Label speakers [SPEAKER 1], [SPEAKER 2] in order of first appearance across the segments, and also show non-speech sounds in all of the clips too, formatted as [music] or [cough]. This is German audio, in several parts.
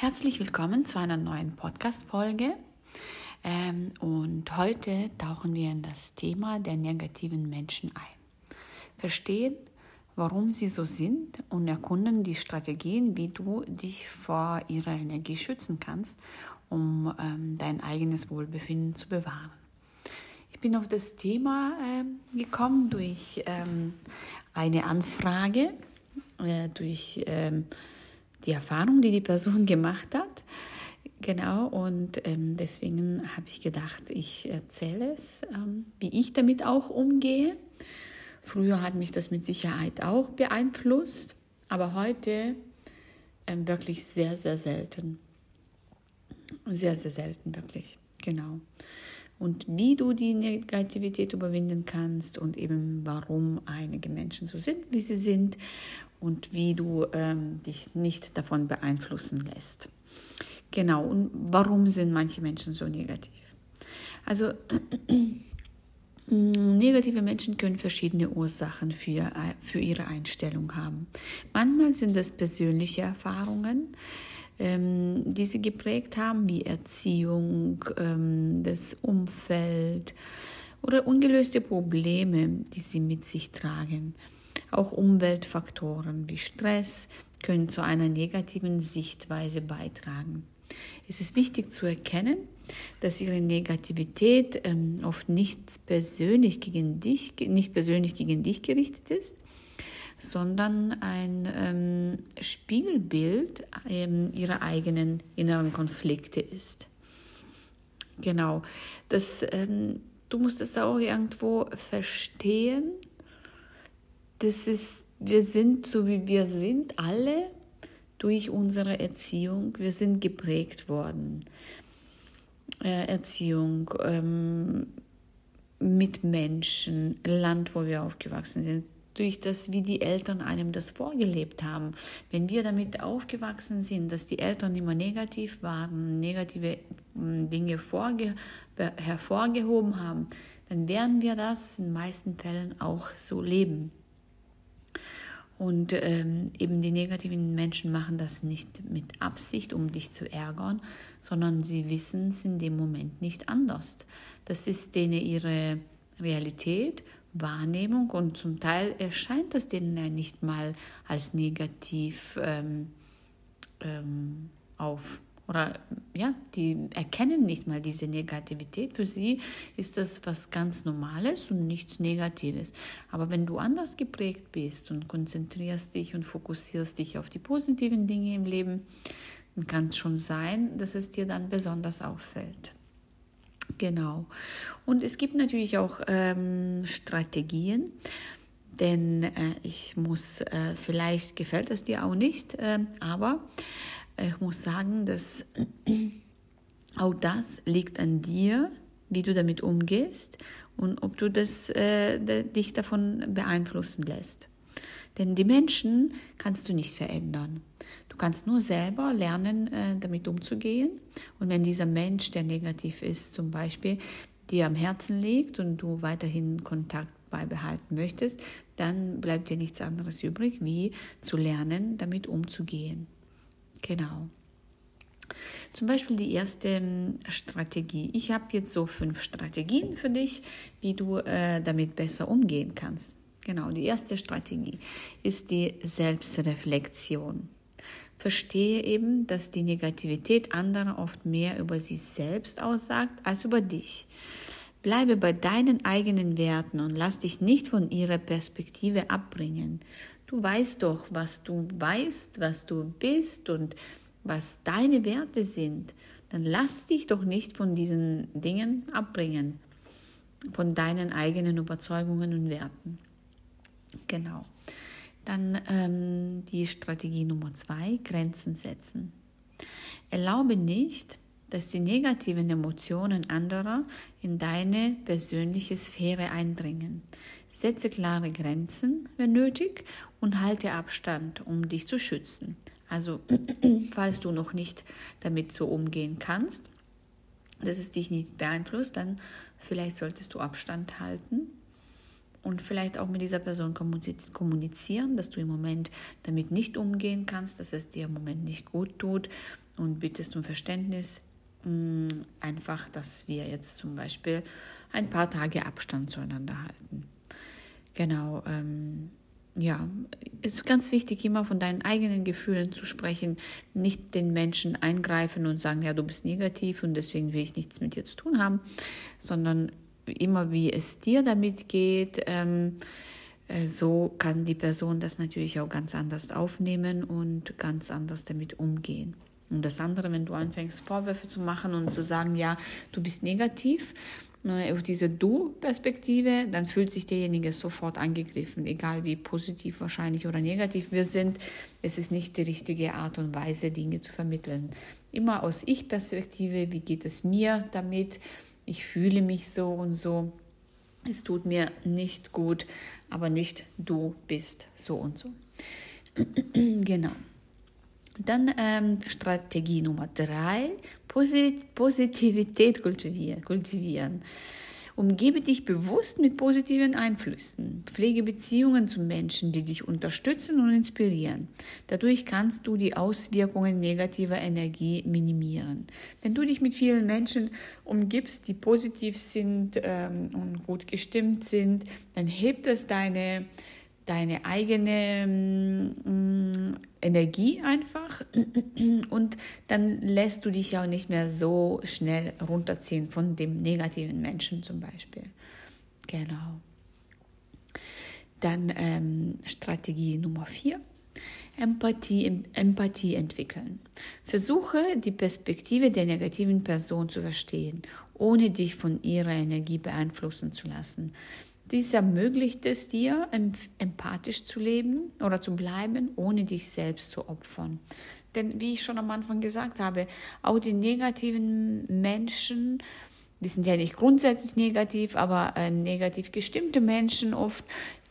[SPEAKER 1] Herzlich willkommen zu einer neuen Podcast-Folge. Ähm, und heute tauchen wir in das Thema der negativen Menschen ein. Verstehen, warum sie so sind und erkunden die Strategien, wie du dich vor ihrer Energie schützen kannst, um ähm, dein eigenes Wohlbefinden zu bewahren. Ich bin auf das Thema äh, gekommen durch ähm, eine Anfrage, äh, durch ähm, die Erfahrung, die die Person gemacht hat. Genau, und ähm, deswegen habe ich gedacht, ich erzähle es, ähm, wie ich damit auch umgehe. Früher hat mich das mit Sicherheit auch beeinflusst, aber heute ähm, wirklich sehr, sehr selten. Sehr, sehr selten, wirklich. Genau. Und wie du die Negativität überwinden kannst und eben warum einige Menschen so sind, wie sie sind und wie du ähm, dich nicht davon beeinflussen lässt. Genau, und warum sind manche Menschen so negativ? Also [clears throat] negative Menschen können verschiedene Ursachen für, für ihre Einstellung haben. Manchmal sind es persönliche Erfahrungen, ähm, die sie geprägt haben, wie Erziehung, ähm, das Umfeld oder ungelöste Probleme, die sie mit sich tragen. Auch Umweltfaktoren wie Stress können zu einer negativen Sichtweise beitragen. Es ist wichtig zu erkennen, dass ihre Negativität ähm, oft nicht persönlich gegen dich, nicht persönlich gegen dich gerichtet ist, sondern ein ähm, Spiegelbild ähm, ihrer eigenen inneren Konflikte ist. Genau, das, ähm, du musst es auch irgendwo verstehen das ist, wir sind so wie wir sind, alle durch unsere Erziehung, wir sind geprägt worden. Äh, Erziehung, ähm, mit Menschen, Land, wo wir aufgewachsen sind, durch das, wie die Eltern einem das vorgelebt haben. Wenn wir damit aufgewachsen sind, dass die Eltern immer negativ waren, negative hm, Dinge vorge hervorgehoben haben, dann werden wir das in den meisten Fällen auch so leben. Und ähm, eben die negativen Menschen machen das nicht mit Absicht, um dich zu ärgern, sondern sie wissen es in dem Moment nicht anders. Das ist denen ihre Realität, Wahrnehmung und zum Teil erscheint das denen ja nicht mal als negativ ähm, ähm, auf oder ja, die erkennen nicht mal diese Negativität. Für sie ist das was ganz Normales und nichts Negatives. Aber wenn du anders geprägt bist und konzentrierst dich und fokussierst dich auf die positiven Dinge im Leben, dann kann es schon sein, dass es dir dann besonders auffällt. Genau. Und es gibt natürlich auch ähm, Strategien, denn äh, ich muss, äh, vielleicht gefällt es dir auch nicht, äh, aber ich muss sagen, dass [clears throat] auch das liegt an dir, wie du damit umgehst und ob du das, äh, dich davon beeinflussen lässt. Denn die Menschen kannst du nicht verändern. Du kannst nur selber lernen, äh, damit umzugehen. Und wenn dieser Mensch, der negativ ist, zum Beispiel, dir am Herzen liegt und du weiterhin Kontakt beibehalten möchtest, dann bleibt dir nichts anderes übrig, wie zu lernen, damit umzugehen. Genau. Zum Beispiel die erste ähm, Strategie. Ich habe jetzt so fünf Strategien für dich, wie du äh, damit besser umgehen kannst. Genau, die erste Strategie ist die Selbstreflexion. Verstehe eben, dass die Negativität anderer oft mehr über sich selbst aussagt als über dich. Bleibe bei deinen eigenen Werten und lass dich nicht von ihrer Perspektive abbringen. Du weißt doch, was du weißt, was du bist und was deine Werte sind. Dann lass dich doch nicht von diesen Dingen abbringen, von deinen eigenen Überzeugungen und Werten. Genau. Dann ähm, die Strategie Nummer zwei, Grenzen setzen. Erlaube nicht, dass die negativen Emotionen anderer in deine persönliche Sphäre eindringen. Setze klare Grenzen, wenn nötig, und halte Abstand, um dich zu schützen. Also, [clears throat] falls du noch nicht damit so umgehen kannst, dass es dich nicht beeinflusst, dann vielleicht solltest du Abstand halten und vielleicht auch mit dieser Person kommunizieren, dass du im Moment damit nicht umgehen kannst, dass es dir im Moment nicht gut tut und bittest um Verständnis, mh, einfach, dass wir jetzt zum Beispiel ein paar Tage Abstand zueinander halten. Genau, ähm, ja, es ist ganz wichtig, immer von deinen eigenen Gefühlen zu sprechen, nicht den Menschen eingreifen und sagen, ja, du bist negativ und deswegen will ich nichts mit dir zu tun haben, sondern immer, wie es dir damit geht. Ähm, äh, so kann die Person das natürlich auch ganz anders aufnehmen und ganz anders damit umgehen. Und das andere, wenn du anfängst, Vorwürfe zu machen und zu sagen, ja, du bist negativ, Ne, auf diese Du-Perspektive, dann fühlt sich derjenige sofort angegriffen, egal wie positiv wahrscheinlich oder negativ wir sind. Es ist nicht die richtige Art und Weise, Dinge zu vermitteln. Immer aus Ich-Perspektive, wie geht es mir damit? Ich fühle mich so und so. Es tut mir nicht gut, aber nicht du bist so und so. [clears throat] genau. Dann ähm, Strategie Nummer drei, Posit Positivität kultivieren, kultivieren. Umgebe dich bewusst mit positiven Einflüssen. Pflege Beziehungen zu Menschen, die dich unterstützen und inspirieren. Dadurch kannst du die Auswirkungen negativer Energie minimieren. Wenn du dich mit vielen Menschen umgibst, die positiv sind ähm, und gut gestimmt sind, dann hebt es deine deine eigene mm, Energie einfach und dann lässt du dich ja auch nicht mehr so schnell runterziehen von dem negativen Menschen zum Beispiel. Genau. Dann ähm, Strategie Nummer vier. Empathie, Empathie entwickeln. Versuche die Perspektive der negativen Person zu verstehen, ohne dich von ihrer Energie beeinflussen zu lassen. Dies ermöglicht es dir, empathisch zu leben oder zu bleiben, ohne dich selbst zu opfern. Denn wie ich schon am Anfang gesagt habe, auch die negativen Menschen, die sind ja nicht grundsätzlich negativ, aber äh, negativ gestimmte Menschen oft,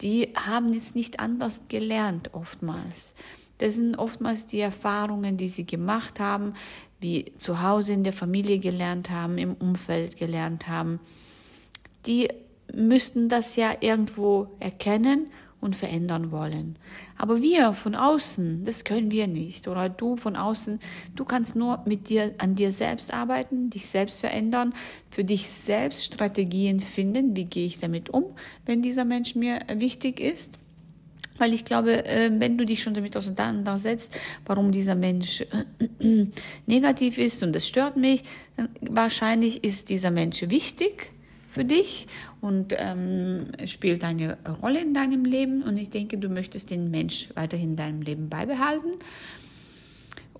[SPEAKER 1] die haben es nicht anders gelernt oftmals. Das sind oftmals die Erfahrungen, die sie gemacht haben, wie zu Hause in der Familie gelernt haben, im Umfeld gelernt haben, die müssten das ja irgendwo erkennen und verändern wollen. Aber wir von außen, das können wir nicht. Oder du von außen, du kannst nur mit dir an dir selbst arbeiten, dich selbst verändern, für dich selbst Strategien finden. Wie gehe ich damit um, wenn dieser Mensch mir wichtig ist? Weil ich glaube, äh, wenn du dich schon damit auseinandersetzt, warum dieser Mensch [clears throat] negativ ist und es stört mich, dann wahrscheinlich ist dieser Mensch wichtig für dich und ähm, spielt eine Rolle in deinem Leben. Und ich denke, du möchtest den Mensch weiterhin in deinem Leben beibehalten.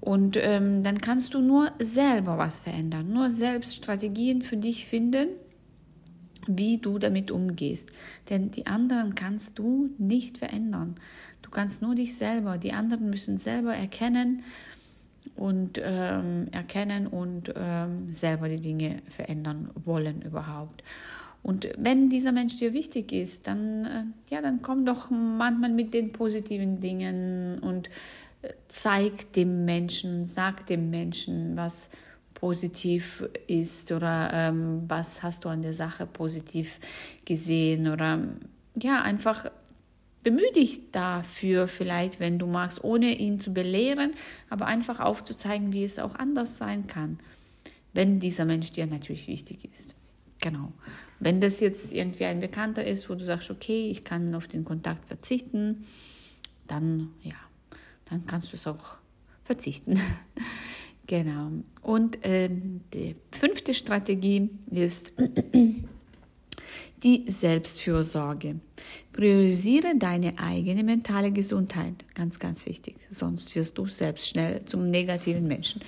[SPEAKER 1] Und ähm, dann kannst du nur selber was verändern, nur selbst Strategien für dich finden, wie du damit umgehst. Denn die anderen kannst du nicht verändern. Du kannst nur dich selber. Die anderen müssen selber erkennen und ähm, erkennen und ähm, selber die Dinge verändern wollen überhaupt. Und wenn dieser Mensch dir wichtig ist, dann, äh, ja, dann komm doch manchmal mit den positiven Dingen und äh, zeig dem Menschen, sag dem Menschen, was positiv ist oder ähm, was hast du an der Sache positiv gesehen oder ja, einfach bemühe dich dafür vielleicht, wenn du magst, ohne ihn zu belehren, aber einfach aufzuzeigen, wie es auch anders sein kann, wenn dieser Mensch dir natürlich wichtig ist. Genau. Wenn das jetzt irgendwie ein Bekannter ist, wo du sagst, okay, ich kann auf den Kontakt verzichten, dann ja, dann kannst du es auch verzichten. [laughs] genau. Und äh, die fünfte Strategie ist die Selbstfürsorge. Priorisiere deine eigene mentale Gesundheit. Ganz, ganz wichtig. Sonst wirst du selbst schnell zum negativen Menschen.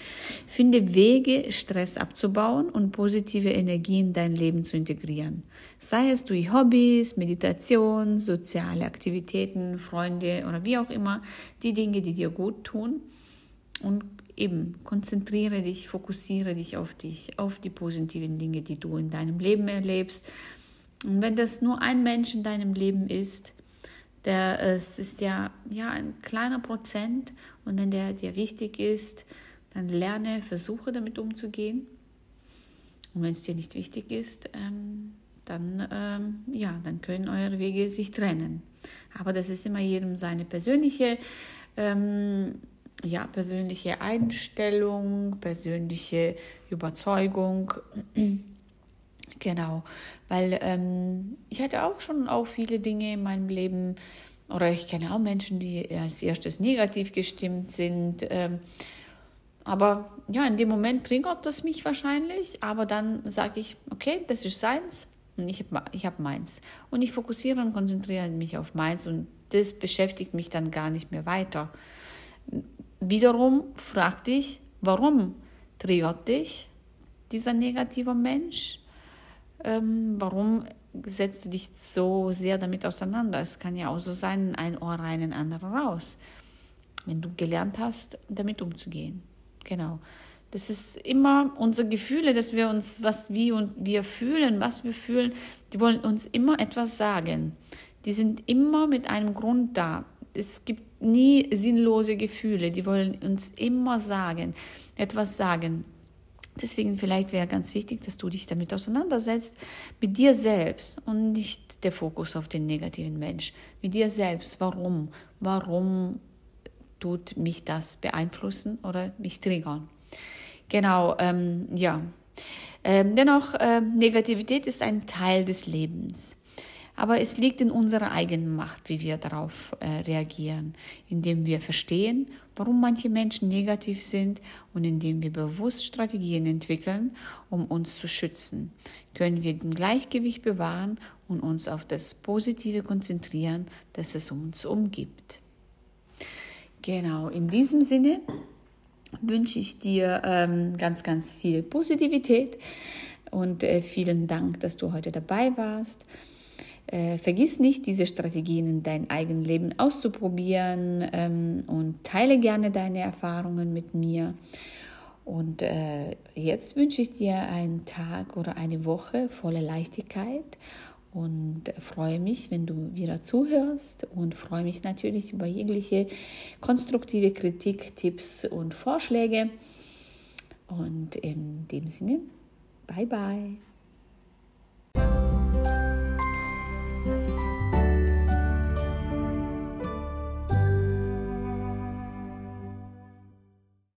[SPEAKER 1] Finde Wege, Stress abzubauen und positive Energie in dein Leben zu integrieren. Sei es durch Hobbys, Meditation, soziale Aktivitäten, Freunde oder wie auch immer. Die Dinge, die dir gut tun. Und eben konzentriere dich, fokussiere dich auf dich, auf die positiven Dinge, die du in deinem Leben erlebst und wenn das nur ein Mensch in deinem Leben ist, der, es ist ja, ja ein kleiner Prozent und wenn der dir wichtig ist, dann lerne, versuche damit umzugehen. Und wenn es dir nicht wichtig ist, ähm, dann, ähm, ja, dann können eure Wege sich trennen. Aber das ist immer jedem seine persönliche ähm, ja, persönliche Einstellung, persönliche Überzeugung. Genau, weil ähm, ich hatte auch schon auch viele Dinge in meinem Leben, oder ich kenne auch Menschen, die als erstes negativ gestimmt sind. Ähm, aber ja, in dem Moment triggert das mich wahrscheinlich, aber dann sage ich, okay, das ist seins und ich habe ich hab meins. Und ich fokussiere und konzentriere mich auf meins und das beschäftigt mich dann gar nicht mehr weiter. Wiederum frag dich, warum triggert dich dieser negative Mensch? Ähm, warum setzt du dich so sehr damit auseinander? Es kann ja auch so sein, ein Ohr rein, ein anderer raus. Wenn du gelernt hast, damit umzugehen. Genau. Das ist immer unsere Gefühle, dass wir uns, was wir und wir fühlen, was wir fühlen, die wollen uns immer etwas sagen. Die sind immer mit einem Grund da. Es gibt nie sinnlose Gefühle. Die wollen uns immer sagen, etwas sagen. Deswegen vielleicht wäre ganz wichtig, dass du dich damit auseinandersetzt, mit dir selbst und nicht der Fokus auf den negativen Mensch. Mit dir selbst. Warum? Warum tut mich das beeinflussen oder mich triggern? Genau, ähm, ja. Ähm, dennoch, äh, Negativität ist ein Teil des Lebens. Aber es liegt in unserer eigenen Macht, wie wir darauf äh, reagieren, indem wir verstehen, warum manche Menschen negativ sind und indem wir bewusst Strategien entwickeln, um uns zu schützen, können wir den Gleichgewicht bewahren und uns auf das Positive konzentrieren, das es uns umgibt. Genau, in diesem Sinne wünsche ich dir ähm, ganz, ganz viel Positivität und äh, vielen Dank, dass du heute dabei warst. Äh, vergiss nicht, diese Strategien in dein eigenes Leben auszuprobieren ähm, und teile gerne deine Erfahrungen mit mir. Und äh, jetzt wünsche ich dir einen Tag oder eine Woche voller Leichtigkeit und freue mich, wenn du wieder zuhörst und freue mich natürlich über jegliche konstruktive Kritik, Tipps und Vorschläge. Und in dem Sinne, bye bye.